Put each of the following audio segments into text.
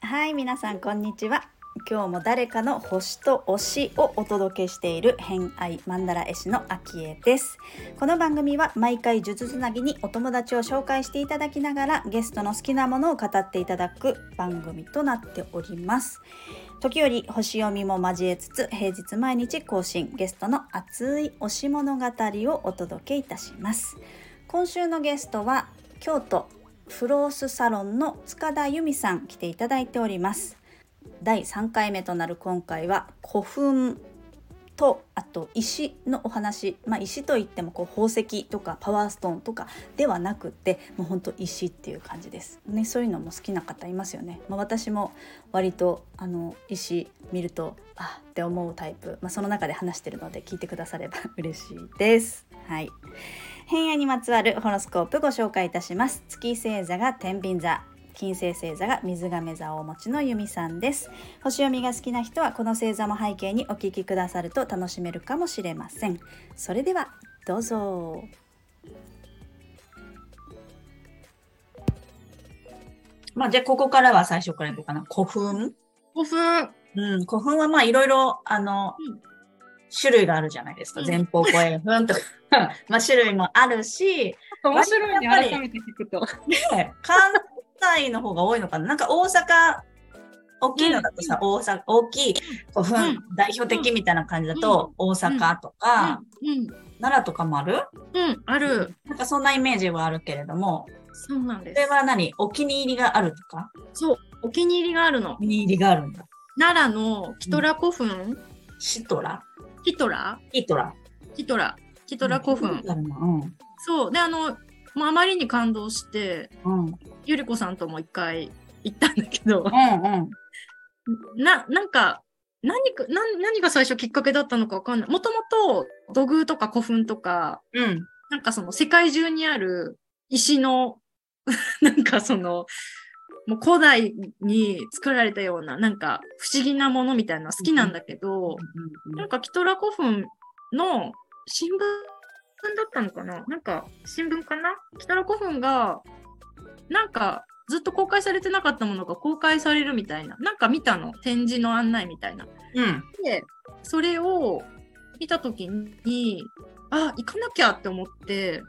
はい皆さんこんにちは。今日も誰かの星と推しをお届けしている偏愛マンダラ絵師のアキエです。この番組は毎回数珠つなぎにお友達を紹介していただきながらゲストの好きなものを語っていただく番組となっております。時折星読みも交えつつ平日毎日更新ゲストの熱い推し物語をお届けいたします。今週のゲストは京都フロースサロンの塚田由美さん来ていただいております。第3回目となる今回は古墳とあと石のお話、まあ、石といってもこう宝石とかパワーストーンとかではなくってもうほんと石っていう感じです、ね、そういうのも好きな方いますよね、まあ、私も割とあの石見るとあって思うタイプ、まあ、その中で話してるので聞いてくだされば 嬉しいです。はい。変野にまつわるホロスコープご紹介いたします。月星座が天秤座。金星星座が水亀座をお持ちの由美さんです。星読みが好きな人はこの星座も背景にお聞きくださると楽しめるかもしれません。それではどうぞ。まあじゃあここからは最初からいこうかな。古墳？古墳。うん古墳はまあいろいろあの、うん。種類があるじゃないですか。前方後円墳とか。まあ種類もあるし、面白いね、改めて聞くと。ね、関西の方が多いのかな？なんか大阪、大きいのだとさ、うん、大阪、大きい古墳、うん、代表的みたいな感じだと、大阪とか、奈良とかもある？うん、ある。なんかそんなイメージはあるけれども、そうなんです。それは何？お気に入りがあるとか？そう、お気に入りがあるの。お気に入りがあるんだ。奈良のキトラ古墳、シトラ？ヒトラ？ヒトラ。ヒトラ。ヒトラ古墳。うん、そう。で、あの、まあ、あまりに感動して、うん、ゆりこさんとも一回行ったんだけど、うんうん、な、なんか、何か、何何が最初きっかけだったのかわかんない。もともと土偶とか古墳とか、うん、なんかその世界中にある石の、なんかその、もう古代に作られたような、なんか不思議なものみたいなの好きなんだけど、なんかキトラ古墳の新聞だったのかな？なんか新聞かな？キトラ古墳が、なんかずっと公開されてなかったものが公開されるみたいな、なんか見たの、展示の案内みたいな。うん、で、それを見たときに、あ、行かなきゃって思って、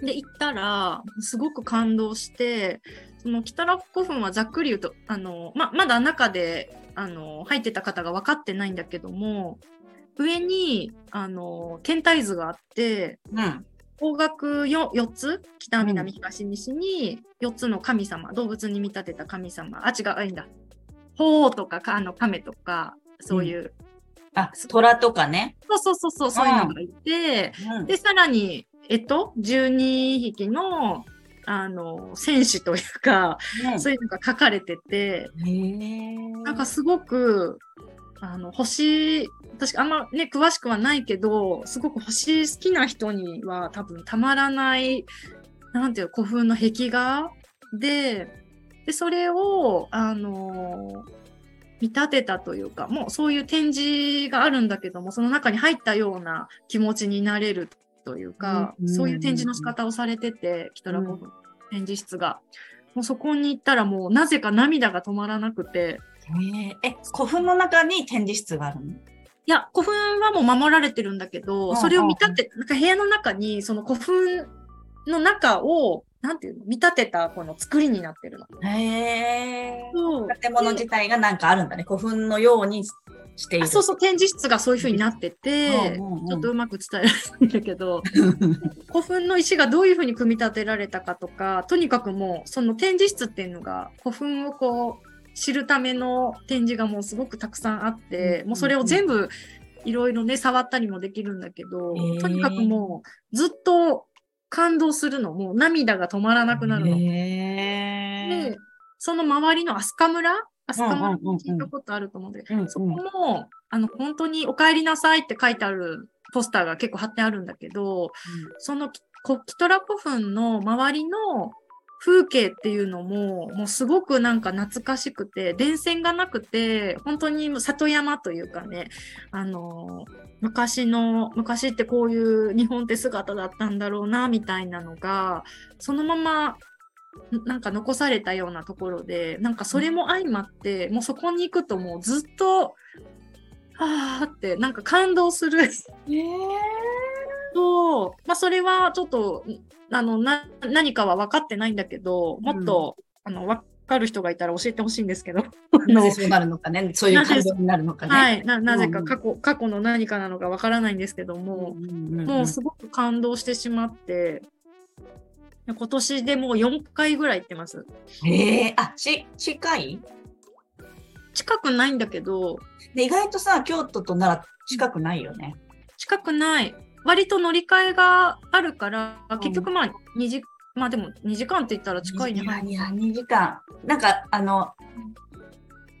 で、行ったら、すごく感動して、その北ラ古墳はざっくり言うと、あの、ま、まだ中で、あの、入ってた方が分かってないんだけども、上に、あの、天体図があって、うん、方角 4, 4つ？北南東西に4つの神様、動物に見立てた神様。あ違うあいいんだ。鳳凰とかあの亀とかそういう、うん、あ虎とかね。そうそうそうそうそういうのがいて、うん、でさらにえっと12匹のあの戦士というか、ね、そういうのが書かれてて。なんかすごくあの星私あんまね詳しくはないけどすごく星好きな人には多分たまらないなんていう古墳の壁画ででそれをあの見立てたというかもうそういう展示があるんだけどもその中に入ったような気持ちになれるというか、うん、そういう展示の仕方をされてて、キトラ古墳展示室が。もうそこに行ったらもうなぜか涙が止まらなくて。ええ、古墳の中に展示室があるの？いや、古墳はもう守られてるんだけど、それを見立て、なんか部屋の中にその古墳の中をなんていうの見立てたこの作りになってるの。へえ。建物自体がなんかあるんだね。古墳のようにしている。そうそう、展示室がそういう風になってて、ちょっとうまく伝えられないんだけど、古墳の石がどういう風に組み立てられたかとか、とにかくもうその展示室っていうのが古墳をこう知るための展示がもうすごくたくさんあって、もうそれを全部いろいろね、触ったりもできるんだけど、とにかくもうずっと感動するの、もう涙が止まらなくなるの。で、その周りの飛鳥村飛鳥村聞いたことあると思うんで、そこも、あの、本当にお帰りなさいって書いてあるポスターが結構貼ってあるんだけど、うん、そのキトラ古墳の周りの風景っていうのも、もうすごくなんか懐かしくて、電線がなくて、本当に里山というかね、あの、昔の、昔ってこういう日本って姿だったんだろうな、みたいなのが、そのままなんか残されたようなところで、なんかそれも相まって、もうそこに行くともうずっと、はあって、なんか感動する。えー、と、まあそれはちょっと、あの、な、何かは分かってないんだけど、もっと、うん、あの、分かる人がいたら教えてほしいんですけど。なぜそうなるのかね、そういう感動になるのかね。はい、ななぜか過去、過去の何かなのか分からないんですけども、もうすごく感動してしまって、今年でもう4回ぐらい行ってます。へえあ、ち、近い？近くないんだけど。で意外とさ、京都と奈良近くないよね。近くない。割と乗り換えがあるから、うん、結局まあ2時、まあでも2時間って言ったら近いね。いや、2時間。なんか、あの、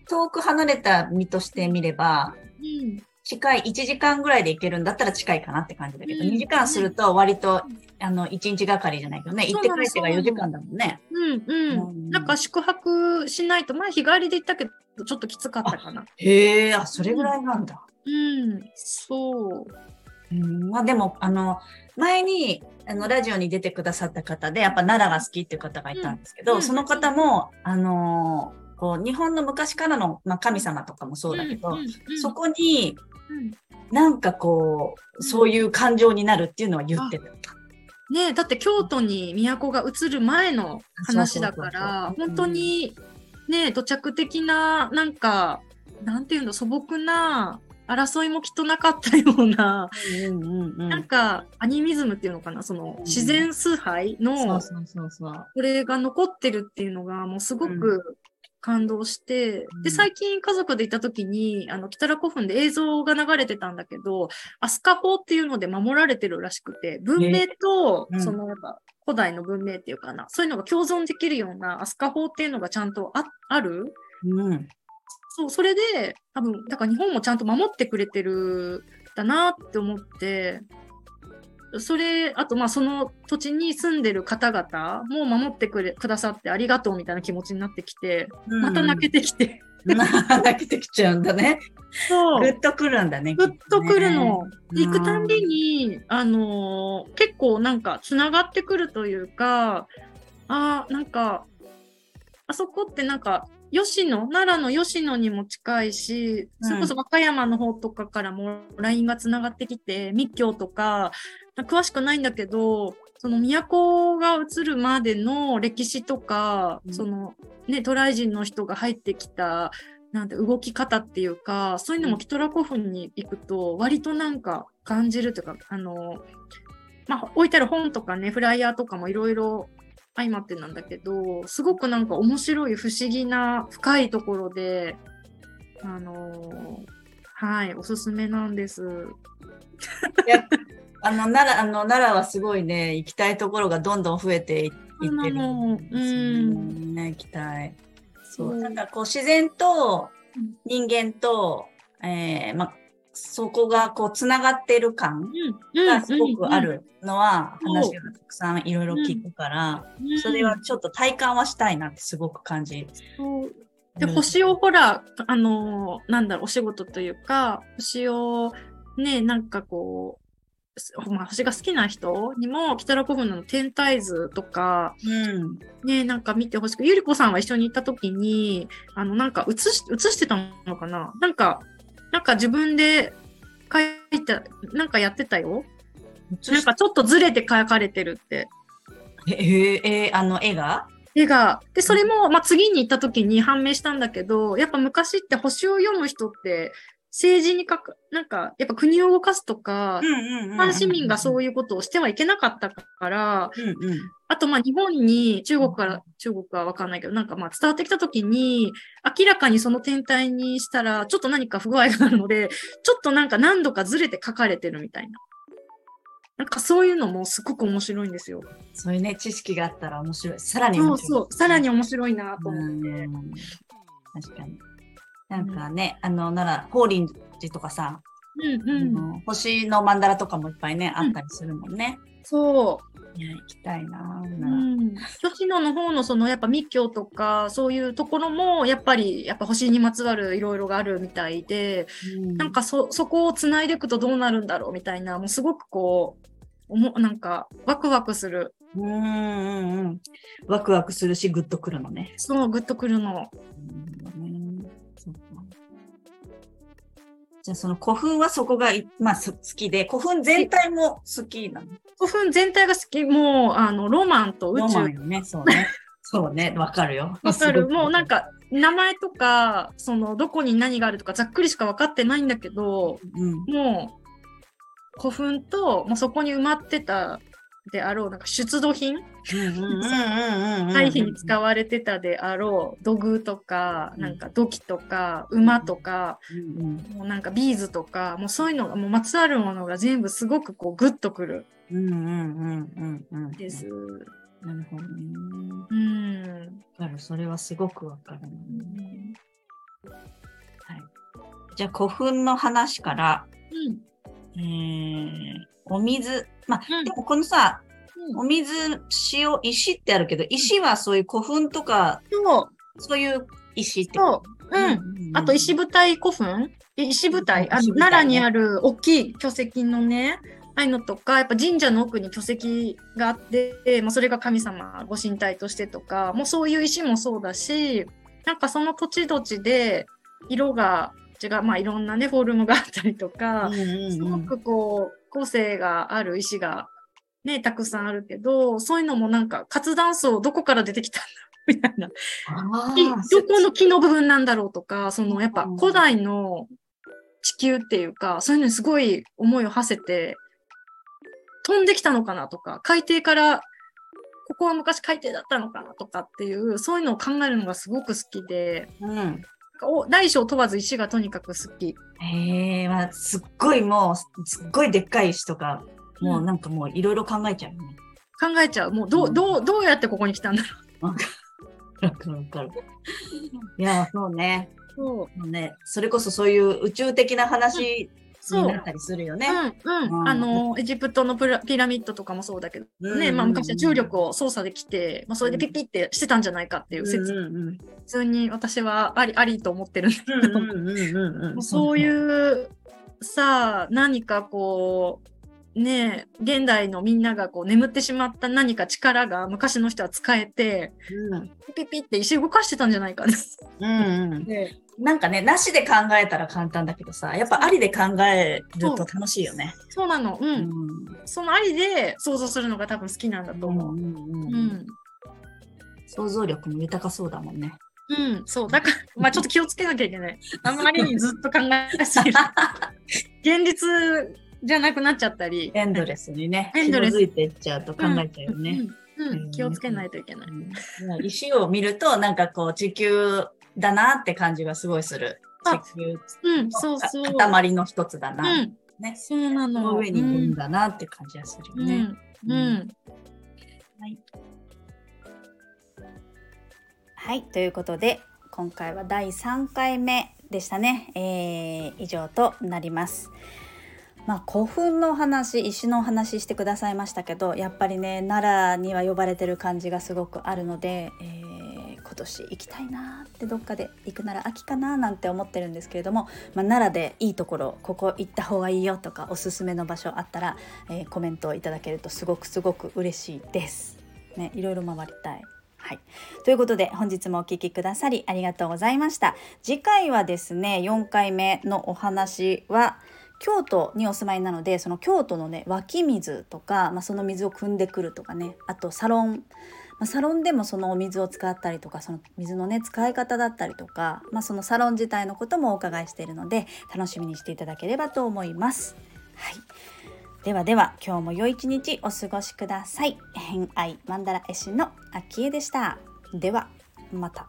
遠く離れた身としてみれば、うん、近い1時間ぐらいで行けるんだったら近いかなって感じだけど、うん、2時間すると割と、あの、1日がかりじゃないけどね、行って帰ってが4時間だもんね。うんうん。なんか宿泊しないと、前日帰りで行ったけど、ちょっときつかったかな。へえ、あ、それぐらいなんだ。うん、うん、そう。うん、まあでも、あの、前に、あの、ラジオに出てくださった方で、やっぱ奈良が好きっていう方がいたんですけど、うん、その方も、あのー、こう、日本の昔からの、まあ、神様とかもそうだけど、そこに、なんかこう、そういう感情になるっていうのは言ってた。ねだって京都に都が移る前の話だから、本当にね土着的な、なんか、なんていうの、素朴な争いもきっとなかったような、うんうんうん、なんかアニミズムっていうのかな、その自然崇拝の、これが残ってるっていうのがもうすごく感動して、で、最近家族で行った時に、あの、北ら古墳で映像が流れてたんだけど、飛鳥法っていうので守られてるらしくて、文明と、その、やっぱ、古代の文明っていうかな、そういうのが共存できるような飛鳥法っていうのがちゃんとあある？うん。そう、それで、多分、だから日本もちゃんと守ってくれてるだなって思って、それ、あとまあその土地に住んでる方々も守ってくれくださってありがとうみたいな気持ちになってきて、うん、また泣けてきて。泣けてきちゃうんだね。そう。ぐっとくるんだね。ぐっとくるの。ね、行くたんびに、あのー、結構なんかつながってくるというか、あなんか、あそこってなんか吉野、奈良の吉野にも近いし、それこそ和歌山の方とかからも LINE がつながってきて、密教とか、詳しくないんだけど、その都が移るまでの歴史とか、うん、そのね、渡来人の人が入ってきた、なんて動き方っていうか、そういうのもキトラ古墳に行くと、割となんか感じるというか、あの、まあ、置いてある本とかね、フライヤーとかもいろいろ相まってなんだけど、すごくなんか面白い、不思議な、深いところで、あのー、はい、おすすめなんです。いや、あの、奈良、あの、奈良はすごいね、行きたいところがどんどん増えていってるんですうんね、行きたい。そう、なんかこう、自然と人間と、えー、まそこがこうつながってる感がすごくあるのは話がたくさんいろいろ聞くから、それはちょっと体感はしたいなってすごく感じ。で、星をほら、あのー、なんだろう、お仕事というか、星をね、なんかこう、まあ、星が好きな人にも、北楽古墳の天体図とか、うん、ね、なんか見てほしく、ゆりこさんは一緒に行った時に、あの、なんか映し、映してたのかな？なんか、なんか自分で書いた、なんかやってたよ。なんかちょっとずれて書かれてるって。えー、えー、あの絵が？絵が。で、それも、まあ、次に行った時に判明したんだけど、やっぱ昔って星を読む人って、政治にかか、なんか、やっぱ国を動かすとか、一般市民がそういうことをしてはいけなかったから、うんうん、あと、まあ、日本に中国から、中国はわかんないけど、なんかまあ、伝わってきたときに、明らかにその天体にしたら、ちょっと何か不具合があるので、ちょっとなんか何度かずれて書かれてるみたいな。なんかそういうのもすごく面白いんですよ。そういうね、知識があったら面白い。さらに面白い。そうそう、さらに面白いなと思って。確かに。なんかね、うん、あの、なら、法輪寺とかさ、うんうん、星の曼荼羅とかもいっぱいね、あったりするもんね。そう。いや、行きたいな。うん。吉野の方のそのやっぱ密教とかそういうところもやっぱりやっぱ星にまつわるいろいろがあるみたいで、うん、なんかそそこをつないでいくとどうなるんだろうみたいなもうすごくこうおもなんかワクワクする。うんうんうん。ワクワクするしグッとくるのね。そうグッとくるの。じゃあその古墳はそこが、まあ、好きで、古墳全体も好きなの？古墳全体が好き。もう、あの、ロマンと宇宙。ロマンよね、そうね。そうね、わかるよ。わかる。もうなんか、名前とか、その、どこに何があるとか、ざっくりしか分かってないんだけど、うん、もう、古墳と、もうそこに埋まってたであろう、なんか出土品？堆肥に使われてたであろう土偶とか、なんか土器とか馬とか、もうなんかビーズとかもうそういうのがもうまつわるものが全部すごくこうグッとくる。です。なるほどね。うん。かるそれはすごくわかる、ね、はい。じゃあ古墳の話から、うん、えー、お水。まあ、うん、でもこのさ、お水、塩、石ってあるけど、石はそういう古墳とか、そう。そういう石って。そう。うん。うん、あと石舞台古墳。石舞台、あ、奈良にある大きい巨石のね、ああいうのとか、やっぱ神社の奥に巨石があって、まあ、それが神様ご神体としてとか、もうそういう石もそうだし、なんかその土地土地で色が違う、まあいろんなね、フォルムがあったりとか、すごくこう、個性がある石がね、たくさんあるけど、そういうのもなんか活断層どこから出てきたんだみたいな。どこの木の部分なんだろうとか、そのやっぱ古代の地球っていうか、そういうのにすごい思いを馳せて、飛んできたのかなとか、海底からここは昔海底だったのかなとかっていう、そういうのを考えるのがすごく好きで、うん、大小問わず石がとにかく好き。へえ、まあ、すっごいもう、すっごいでっかい石とか、もうなんかもういろいろ考えちゃうね。考えちゃう。もうどう、どう、どうやってここに来たんだろう。わかるわかる。いや、そうね。そうね。それこそそういう宇宙的な話になったりするよね。うん、うん、あの、エジプトのピラミッドとかもそうだけど、ね、まあ昔は重力を操作できて、まあそれでピッピってしてたんじゃないかっていう説、普通に私はあり、ありと思ってるんだけど、そういうさ、何かこう、ね現代のみんながこう眠ってしまった何か力が昔の人は使えて、うん、ピピって石動かしてたんじゃないかな。うん、うん、で なんかねなしで考えたら簡単だけどさやっぱありで考えると楽しいよね。そうなの、うん、うん、そのありで想像するのが多分好きなんだと思う。うん、うんうん、想像力も豊かそうだもんね。うん、そう。だから、まあちょっと気をつけなきゃいけない。あんまりにずっと考えすぎる。現実じゃなくなっちゃったり。エンドレスにね、エンドレス。いてっちゃうと考えちゃうよね。うん、気をつけないといけない。石を見ると、なんかこう、地球だなって感じがすごいする。地球うん、そうそう。塊の一つだな。うん、ね。そうなの。の上にいるんだなって感じがするよね。うん。うん、はい。はい、ということで、今回は第3回目でしたね。えー、以上となります。まあ、古墳の話石の話してくださいましたけどやっぱりね奈良には呼ばれてる感じがすごくあるので、えー、今年行きたいなってどっかで行くなら秋かななんて思ってるんですけれども、まあ、奈良でいいところここ行った方がいいよとかおすすめの場所あったら、えー、コメントをいただけるとすごくすごく嬉しいです。ね、いろいろ回りたい。はい、ということで本日もお聴きくださりありがとうございました。次回はですね4回目のお話は京都にお住まいなのでその京都のね湧き水とか、まあ、その水を汲んでくるとかねあとサロン、まあ、サロンでもそのお水を使ったりとかその水のね使い方だったりとか、まあ、そのサロン自体のこともお伺いしているので楽しみにしていただければと思います。はいではでは今日も良い一日お過ごしください。偏愛マンダラ絵師の秋江でした。ではまた。